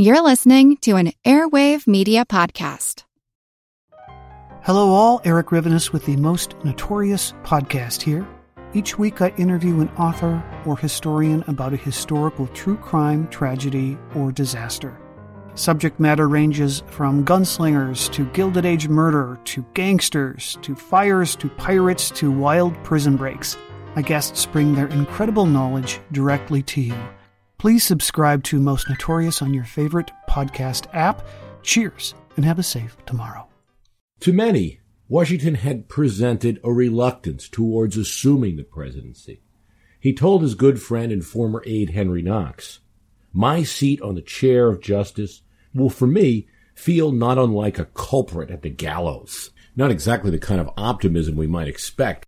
You're listening to an Airwave Media Podcast. Hello, all. Erik Rivenes with the most notorious podcast here. Each week, I interview an author or historian about a historical true crime, tragedy, or disaster. Subject matter ranges from gunslingers to Gilded Age murder to gangsters to fires to pirates to wild prison breaks. My guests bring their incredible knowledge directly to you. Please subscribe to Most Notorious on your favorite podcast app. Cheers and have a safe tomorrow. To many, Washington had presented a reluctance towards assuming the presidency. He told his good friend and former aide Henry Knox, My seat on the chair of justice will, for me, feel not unlike a culprit at the gallows. Not exactly the kind of optimism we might expect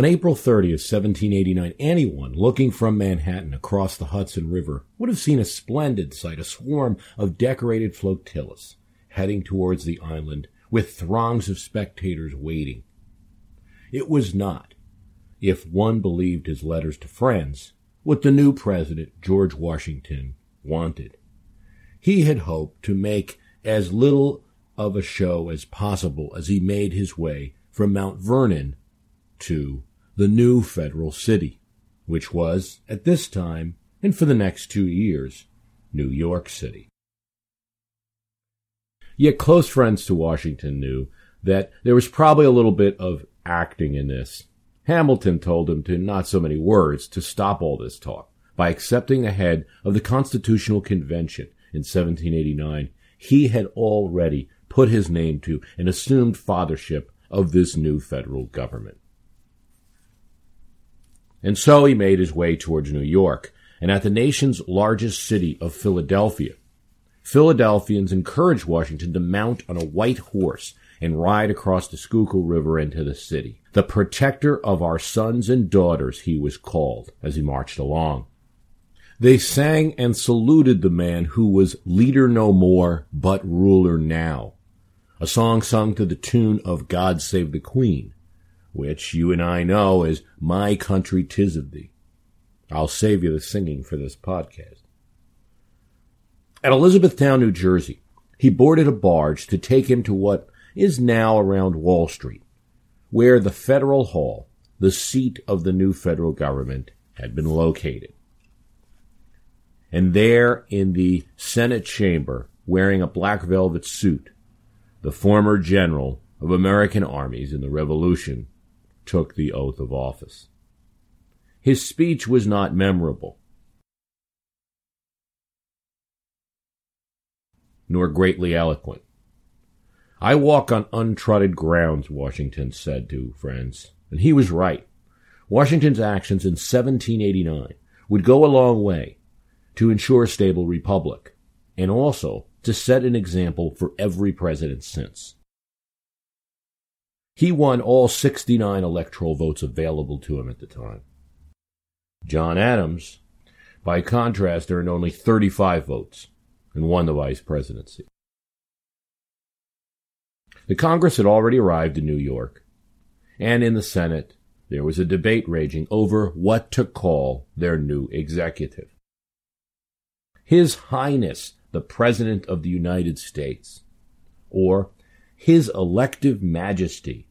On April 30th, 1789, anyone looking from Manhattan across the Hudson River would have seen a splendid sight, a swarm of decorated flotillas heading towards the island with throngs of spectators waiting. It was not, if one believed his letters to friends, what the new president, George Washington, wanted. He had hoped to make as little of a show as possible as he made his way from Mount Vernon to the new federal city, which was, at this time, and for the next two years, New York City. Yet close friends to Washington knew that there was probably a little bit of acting in this. Hamilton told him to not so many words to stop all this talk. By accepting the head of the Constitutional Convention in 1789, he had already put his name to and assumed fathership of this new federal government. And so he made his way towards New York, and at the nation's largest city of Philadelphia. Philadelphians encouraged Washington to mount on a white horse and ride across the Schuylkill River into the city. The protector of our sons and daughters, he was called as he marched along. They sang and saluted the man who was leader no more, but ruler now. A song sung to the tune of God Save the Queen, which you and I know is My Country Tis of Thee. I'll save you the singing for this podcast. At Elizabethtown, New Jersey, he boarded a barge to take him to what is now around Wall Street, where the Federal Hall, the seat of the new federal government, had been located. And there in the Senate chamber, wearing a black velvet suit, the former general of American armies in the Revolution took the oath of office. His speech was not memorable, nor greatly eloquent. I walk on untrodden grounds, Washington said to friends, and he was right. Washington's actions in 1789 would go a long way to ensure a stable republic, and also to set an example for every president since. He won all 69 electoral votes available to him at the time. John Adams, by contrast, earned only 35 votes and won the vice presidency. The Congress had already arrived in New York, and in the Senate there was a debate raging over what to call their new executive. His Highness, the President of the United States, or His Elective Majesty,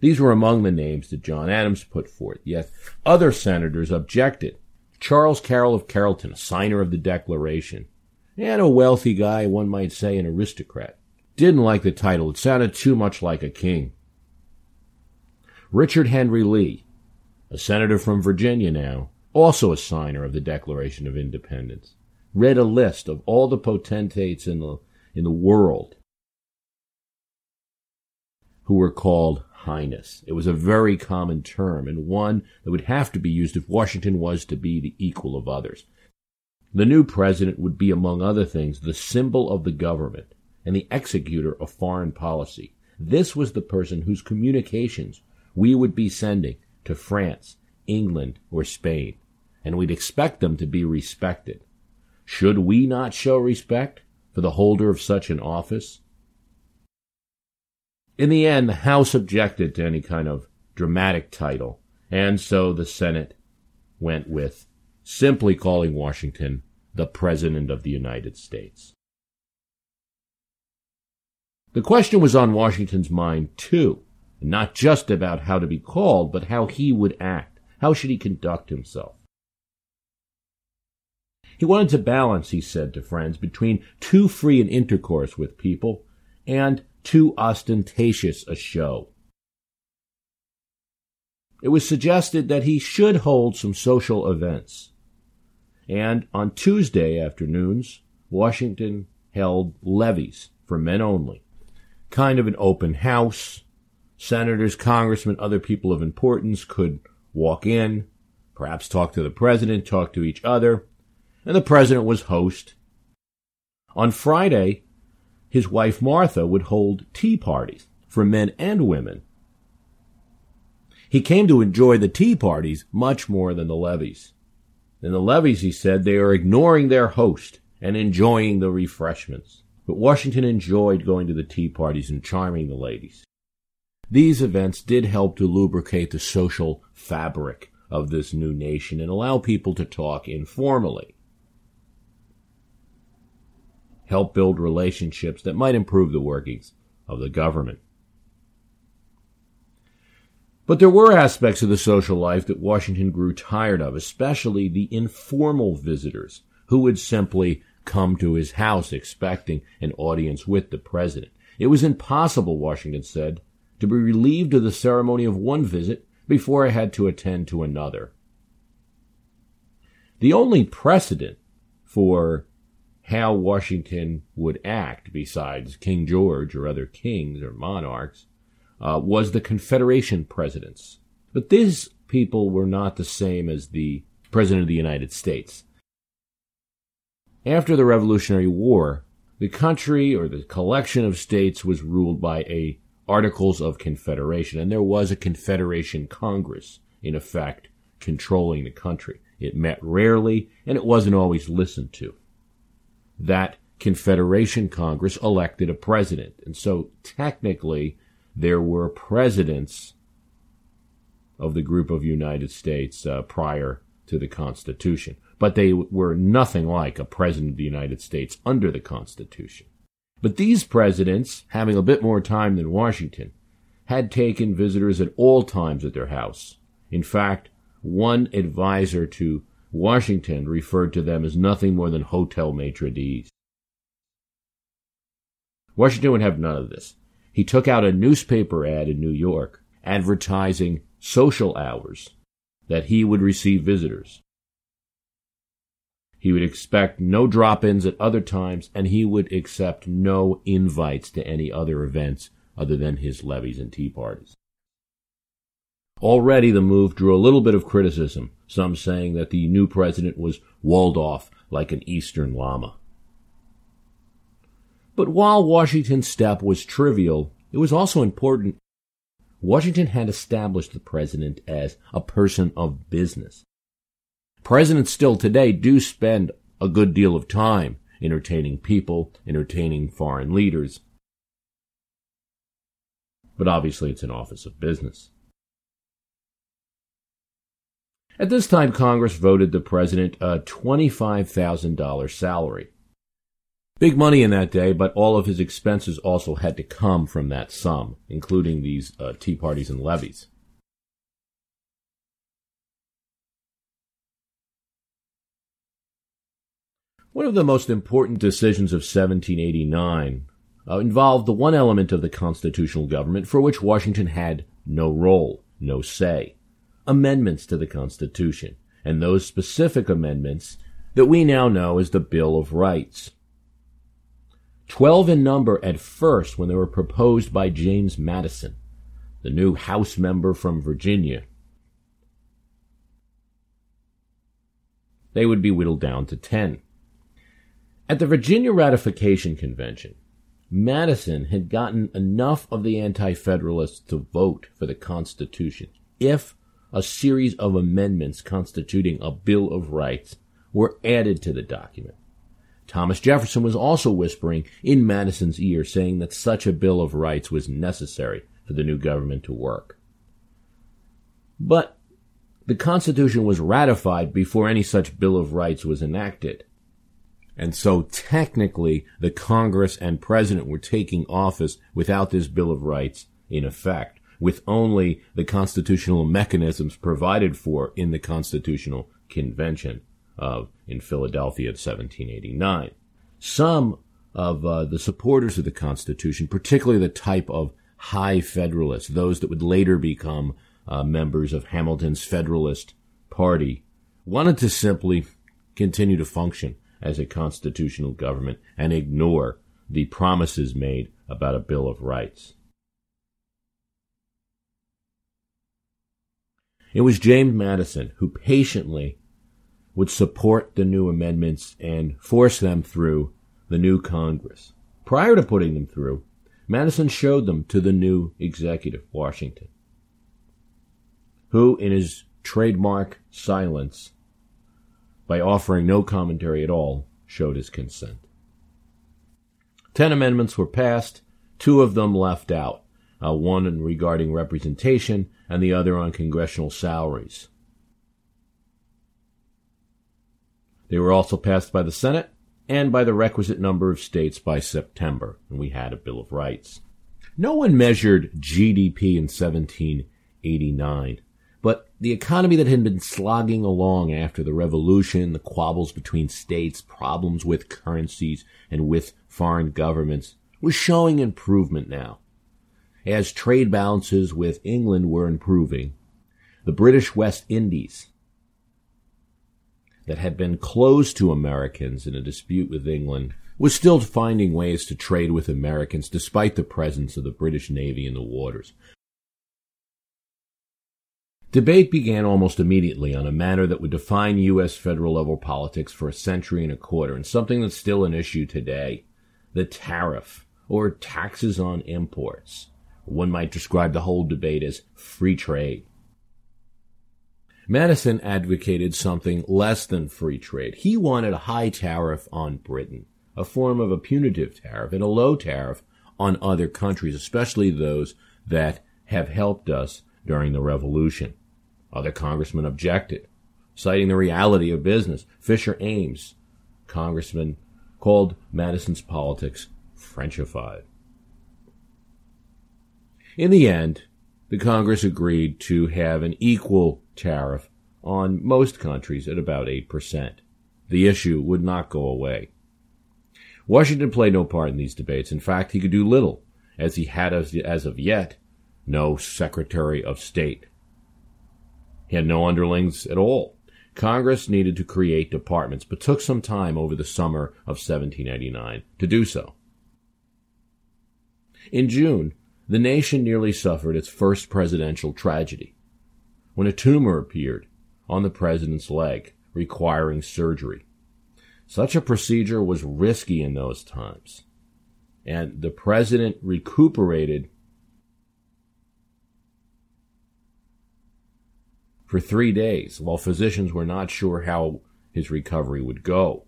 these were among the names that John Adams put forth, yet other senators objected. Charles Carroll of Carrollton, a signer of the Declaration, and a wealthy guy, one might say an aristocrat, didn't like the title. It sounded too much like a king. Richard Henry Lee, a senator from Virginia now, also a signer of the Declaration of Independence, read a list of all the potentates in the, in the world who were called highness. It was a very common term and one that would have to be used if Washington was to be the equal of others. The new president would be, among other things, the symbol of the government and the executor of foreign policy. This was the person whose communications we would be sending to France, England, or Spain, and we'd expect them to be respected. Should we not show respect for the holder of such an office? In the end, the House objected to any kind of dramatic title, and so the Senate went with simply calling Washington the President of the United States. The question was on Washington's mind, too, not just about how to be called, but how he would act. How should he conduct himself? He wanted to balance, he said to friends, between too free an intercourse with people and too ostentatious a show. It was suggested that he should hold some social events. And on Tuesday afternoons, Washington held levees for men only. Kind of an open house. Senators, congressmen, other people of importance could walk in, perhaps talk to the president, talk to each other, and the president was host. On Friday, his wife Martha would hold tea parties for men and women. He came to enjoy the tea parties much more than the levees. In the levees, he said, they are ignoring their host and enjoying the refreshments. But Washington enjoyed going to the tea parties and charming the ladies. These events did help to lubricate the social fabric of this new nation and allow people to talk informally help build relationships that might improve the workings of the government. But there were aspects of the social life that Washington grew tired of, especially the informal visitors who would simply come to his house expecting an audience with the president. It was impossible, Washington said, to be relieved of the ceremony of one visit before I had to attend to another. The only precedent for how Washington would act, besides King George or other kings or monarchs, uh, was the Confederation presidents. But these people were not the same as the President of the United States. After the Revolutionary War, the country or the collection of states was ruled by a Articles of Confederation, and there was a Confederation Congress, in effect, controlling the country. It met rarely, and it wasn't always listened to that Confederation Congress elected a president. And so technically, there were presidents of the group of United States uh, prior to the Constitution. But they were nothing like a president of the United States under the Constitution. But these presidents, having a bit more time than Washington, had taken visitors at all times at their house. In fact, one advisor to Washington referred to them as nothing more than hotel maitre d's. Washington would have none of this. He took out a newspaper ad in New York advertising social hours that he would receive visitors. He would expect no drop ins at other times, and he would accept no invites to any other events other than his levees and tea parties. Already the move drew a little bit of criticism, some saying that the new president was walled off like an Eastern Lama. But while Washington's step was trivial, it was also important. Washington had established the president as a person of business. Presidents still today do spend a good deal of time entertaining people, entertaining foreign leaders. But obviously it's an office of business. At this time, Congress voted the president a $25,000 salary. Big money in that day, but all of his expenses also had to come from that sum, including these uh, tea parties and levees. One of the most important decisions of 1789 uh, involved the one element of the constitutional government for which Washington had no role, no say amendments to the Constitution, and those specific amendments that we now know as the Bill of Rights. Twelve in number at first when they were proposed by James Madison, the new House member from Virginia. They would be whittled down to ten. At the Virginia Ratification Convention, Madison had gotten enough of the Anti Federalists to vote for the Constitution if a series of amendments constituting a Bill of Rights were added to the document. Thomas Jefferson was also whispering in Madison's ear, saying that such a Bill of Rights was necessary for the new government to work. But the Constitution was ratified before any such Bill of Rights was enacted. And so technically, the Congress and President were taking office without this Bill of Rights in effect, with only the constitutional mechanisms provided for in the Constitutional Convention of in Philadelphia in 1789. Some of uh, the supporters of the Constitution, particularly the type of high Federalists, those that would later become uh, members of Hamilton's Federalist Party, wanted to simply continue to function as a constitutional government and ignore the promises made about a Bill of Rights. It was James Madison who patiently would support the new amendments and force them through the new Congress. Prior to putting them through, Madison showed them to the new executive, Washington, who, in his trademark silence, by offering no commentary at all, showed his consent. Ten amendments were passed, two of them left out, uh, one regarding representation and the other on congressional salaries. They were also passed by the Senate and by the requisite number of states by September, and we had a Bill of Rights. No one measured GDP in 1789, but the economy that had been slogging along after the revolution, the quabbles between states, problems with currencies and with foreign governments, was showing improvement now. As trade balances with England were improving, the British West Indies that had been closed to Americans in a dispute with England was still finding ways to trade with Americans despite the presence of the British Navy in the waters. Debate began almost immediately on a matter that would define U.S. federal level politics for a century and a quarter, and something that's still an issue today the tariff, or taxes on imports. One might describe the whole debate as free trade. Madison advocated something less than free trade. He wanted a high tariff on Britain, a form of a punitive tariff, and a low tariff on other countries, especially those that have helped us during the revolution. Other congressmen objected, citing the reality of business. Fisher Ames, congressman, called Madison's politics Frenchified. In the end, the Congress agreed to have an equal tariff on most countries at about 8%. The issue would not go away. Washington played no part in these debates. In fact, he could do little, as he had as, as of yet no Secretary of State. He had no underlings at all. Congress needed to create departments, but took some time over the summer of 1789 to do so. In June, the nation nearly suffered its first presidential tragedy when a tumor appeared on the president's leg, requiring surgery. Such a procedure was risky in those times, and the president recuperated for three days while physicians were not sure how his recovery would go.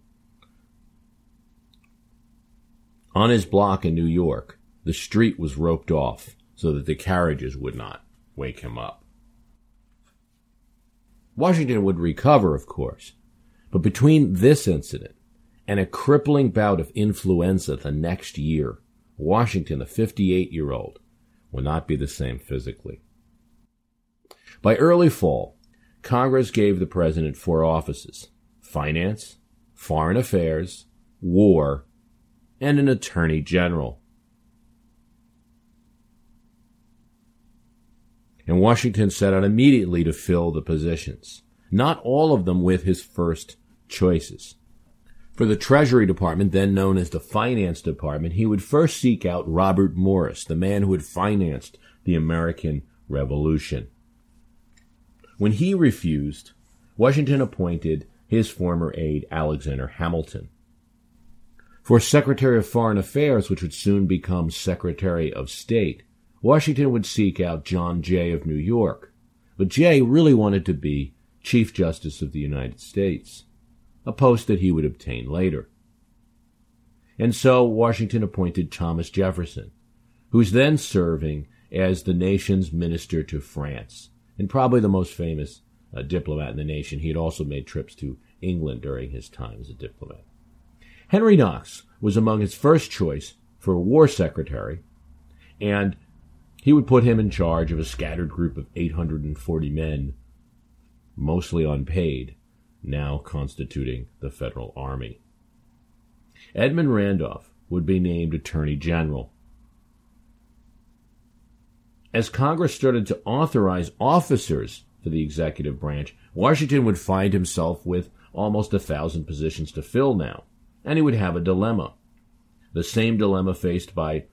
On his block in New York, the street was roped off so that the carriages would not wake him up. Washington would recover, of course, but between this incident and a crippling bout of influenza the next year, Washington, a 58 year old, would not be the same physically. By early fall, Congress gave the president four offices finance, foreign affairs, war, and an attorney general. And Washington set out immediately to fill the positions, not all of them with his first choices. For the Treasury Department, then known as the Finance Department, he would first seek out Robert Morris, the man who had financed the American Revolution. When he refused, Washington appointed his former aide, Alexander Hamilton. For Secretary of Foreign Affairs, which would soon become Secretary of State, Washington would seek out John Jay of New York. But Jay really wanted to be Chief Justice of the United States, a post that he would obtain later. And so Washington appointed Thomas Jefferson, who was then serving as the nation's minister to France, and probably the most famous uh, diplomat in the nation. He had also made trips to England during his time as a diplomat. Henry Knox was among his first choice for war secretary, and he would put him in charge of a scattered group of 840 men, mostly unpaid, now constituting the Federal Army. Edmund Randolph would be named Attorney General. As Congress started to authorize officers for the executive branch, Washington would find himself with almost a thousand positions to fill now and he would have a dilemma. The same dilemma faced by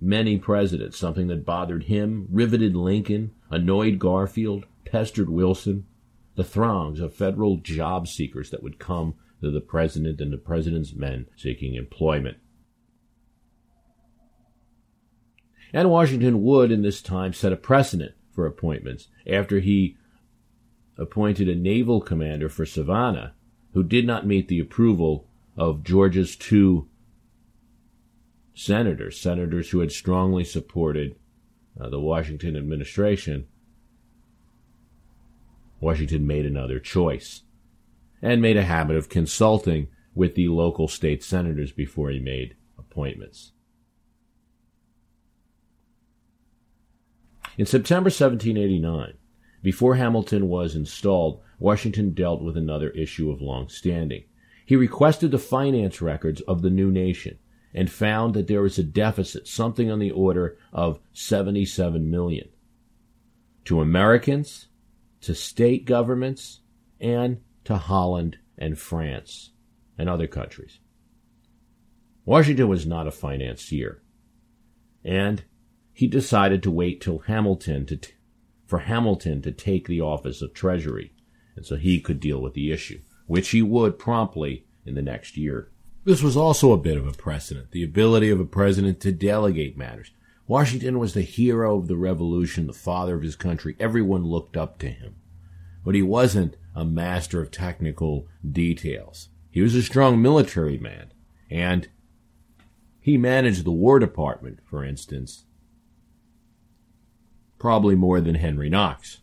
many presidents, something that bothered him, riveted Lincoln, annoyed Garfield, pestered Wilson, the throngs of federal job seekers that would come to the president and the president's men seeking employment. And Washington would, in this time, set a precedent for appointments after he appointed a naval commander for Savannah who did not meet the approval of Georgia's two senators, senators who had strongly supported uh, the Washington administration, Washington made another choice and made a habit of consulting with the local state senators before he made appointments. In September 1789, before Hamilton was installed, Washington dealt with another issue of long standing. He requested the finance records of the new nation and found that there was a deficit, something on the order of 77 million. To Americans, to state governments, and to Holland and France and other countries. Washington was not a financier, and he decided to wait till Hamilton to t- for Hamilton to take the office of Treasury, and so he could deal with the issue which he would promptly in the next year. This was also a bit of a precedent, the ability of a president to delegate matters. Washington was the hero of the revolution, the father of his country. Everyone looked up to him. But he wasn't a master of technical details. He was a strong military man, and he managed the War Department, for instance, probably more than Henry Knox.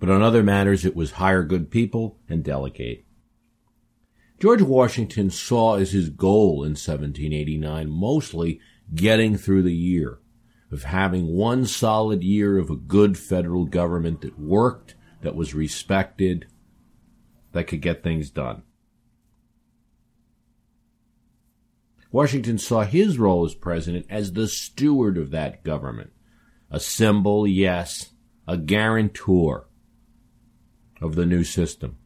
but on other matters it was hire good people and delegate. George Washington saw as his goal in 1789 mostly getting through the year, of having one solid year of a good federal government that worked, that was respected, that could get things done. Washington saw his role as president as the steward of that government. A symbol, yes, a guarantor, of the new system.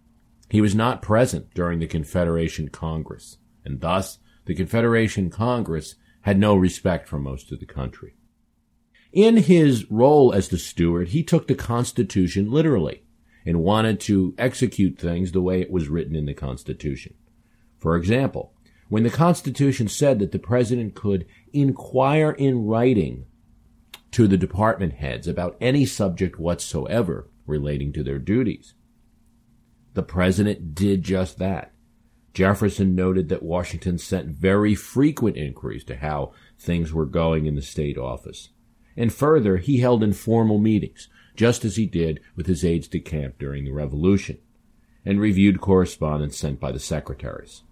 He was not present during the Confederation Congress, and thus the Confederation Congress had no respect for most of the country. In his role as the steward, he took the Constitution literally and wanted to execute things the way it was written in the Constitution. For example, when the Constitution said that the president could inquire in writing to the department heads about any subject whatsoever relating to their duties. The president did just that. Jefferson noted that Washington sent very frequent inquiries to how things were going in the state office. And further, he held informal meetings, just as he did with his aides de camp during the Revolution, and reviewed correspondence sent by the secretaries.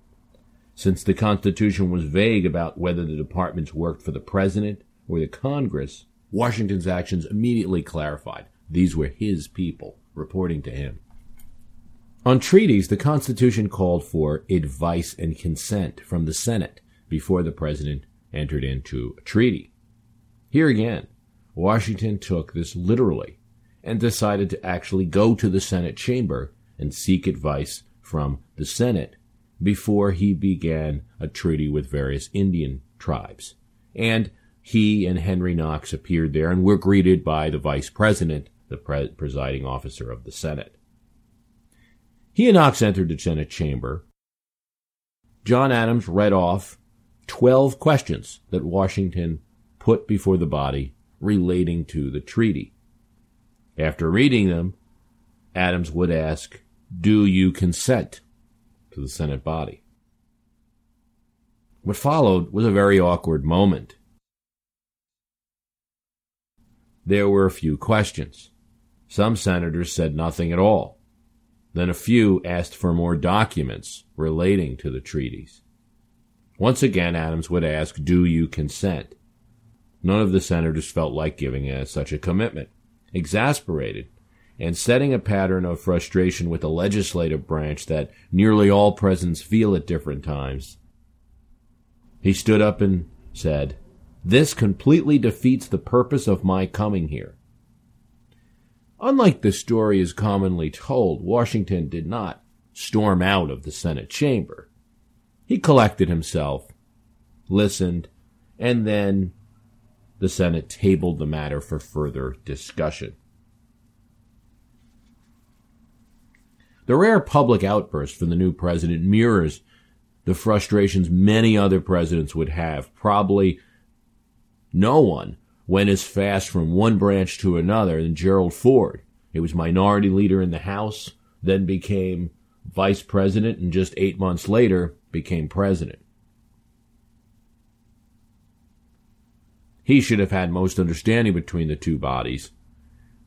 Since the Constitution was vague about whether the departments worked for the President or the Congress, Washington's actions immediately clarified these were his people reporting to him. On treaties, the Constitution called for advice and consent from the Senate before the President entered into a treaty. Here again, Washington took this literally and decided to actually go to the Senate chamber and seek advice from the Senate before he began a treaty with various Indian tribes. And he and Henry Knox appeared there and were greeted by the Vice President, the pre- presiding officer of the Senate. He and Knox entered the Senate chamber. John Adams read off 12 questions that Washington put before the body relating to the treaty. After reading them, Adams would ask, Do you consent to the Senate body? What followed was a very awkward moment. There were a few questions. Some senators said nothing at all. Then a few asked for more documents relating to the treaties. Once again, Adams would ask, Do you consent? None of the senators felt like giving a, such a commitment. Exasperated, and setting a pattern of frustration with the legislative branch that nearly all presidents feel at different times, he stood up and said, This completely defeats the purpose of my coming here. Unlike the story is commonly told, Washington did not storm out of the Senate chamber. He collected himself, listened, and then the Senate tabled the matter for further discussion. The rare public outburst from the new president mirrors the frustrations many other presidents would have. Probably no one went as fast from one branch to another than Gerald Ford. He was minority leader in the House, then became vice president, and just eight months later became president. He should have had most understanding between the two bodies,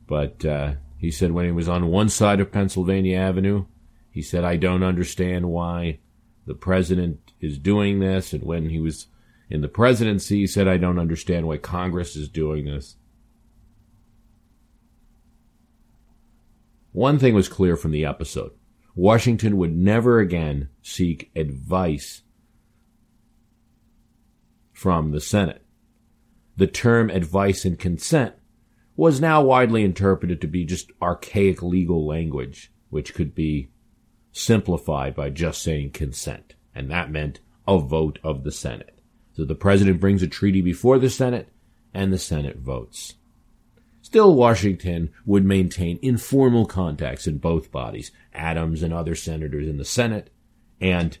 but uh, he said when he was on one side of Pennsylvania Avenue, he said, I don't understand why the president is doing this. And when he was in the presidency, he said, I don't understand why Congress is doing this. One thing was clear from the episode Washington would never again seek advice from the Senate. The term advice and consent was now widely interpreted to be just archaic legal language, which could be simplified by just saying consent. And that meant a vote of the Senate. So the president brings a treaty before the Senate, and the Senate votes. Still, Washington would maintain informal contacts in both bodies, Adams and other senators in the Senate, and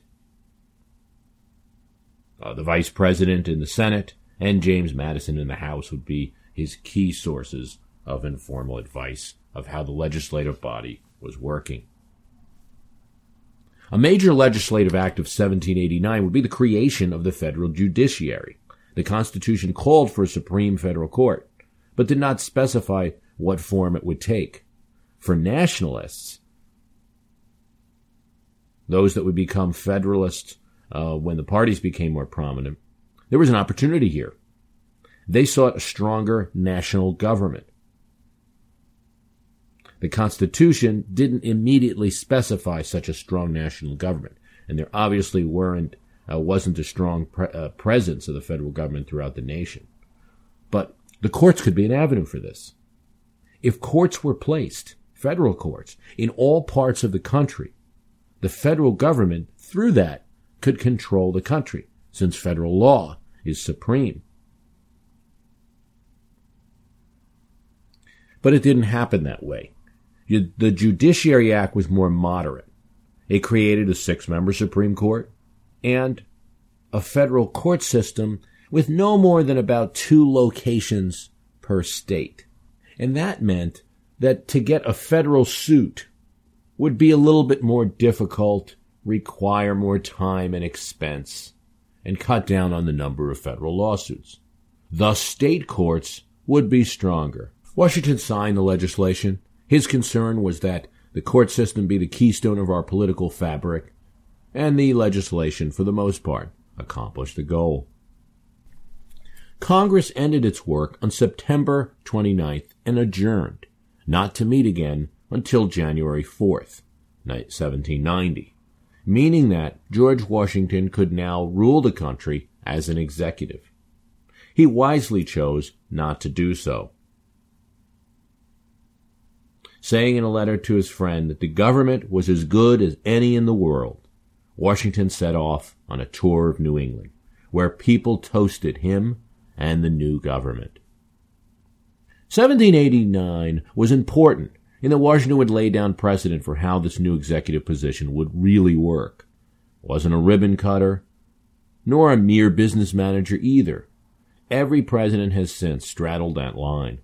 uh, the vice president in the Senate, and James Madison in the House would be his key sources of informal advice of how the legislative body was working. A major legislative act of 1789 would be the creation of the federal judiciary. The Constitution called for a Supreme Federal Court, but did not specify what form it would take. For nationalists, those that would become Federalists uh, when the parties became more prominent, there was an opportunity here. They sought a stronger national government. The Constitution didn't immediately specify such a strong national government, and there obviously weren't uh, wasn't a strong pre- uh, presence of the federal government throughout the nation. But the courts could be an avenue for this. If courts were placed, federal courts, in all parts of the country, the federal government, through that, could control the country, since federal law is supreme. But it didn't happen that way. The Judiciary Act was more moderate. It created a six member Supreme Court and a federal court system with no more than about two locations per state. And that meant that to get a federal suit would be a little bit more difficult, require more time and expense, and cut down on the number of federal lawsuits. Thus, state courts would be stronger. Washington signed the legislation. His concern was that the court system be the keystone of our political fabric, and the legislation, for the most part, accomplished the goal. Congress ended its work on September 29th and adjourned, not to meet again until January 4th, 1790, meaning that George Washington could now rule the country as an executive. He wisely chose not to do so. Saying in a letter to his friend that the government was as good as any in the world, Washington set off on a tour of New England, where people toasted him and the new government. 1789 was important in that Washington would lay down precedent for how this new executive position would really work. Wasn't a ribbon cutter, nor a mere business manager either. Every president has since straddled that line.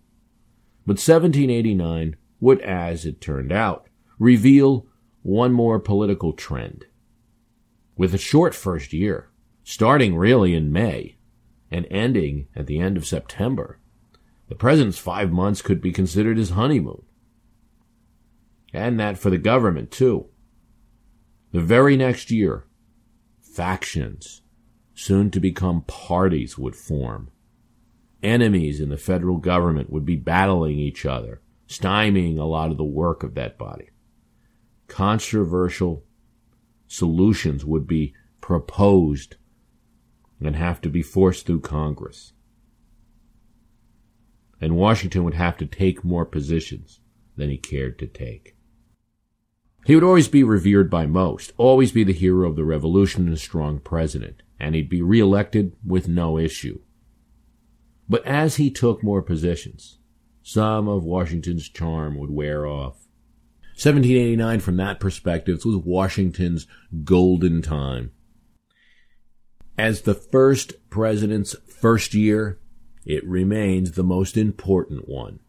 But 1789 would, as it turned out, reveal one more political trend. With a short first year, starting really in May and ending at the end of September, the president's five months could be considered his honeymoon. And that for the government, too. The very next year, factions, soon to become parties, would form. Enemies in the federal government would be battling each other, stymieing a lot of the work of that body. Controversial solutions would be proposed and have to be forced through Congress. And Washington would have to take more positions than he cared to take. He would always be revered by most, always be the hero of the revolution and a strong president, and he'd be reelected with no issue. But as he took more positions, some of Washington's charm would wear off. 1789, from that perspective, was Washington's golden time. As the first president's first year, it remains the most important one.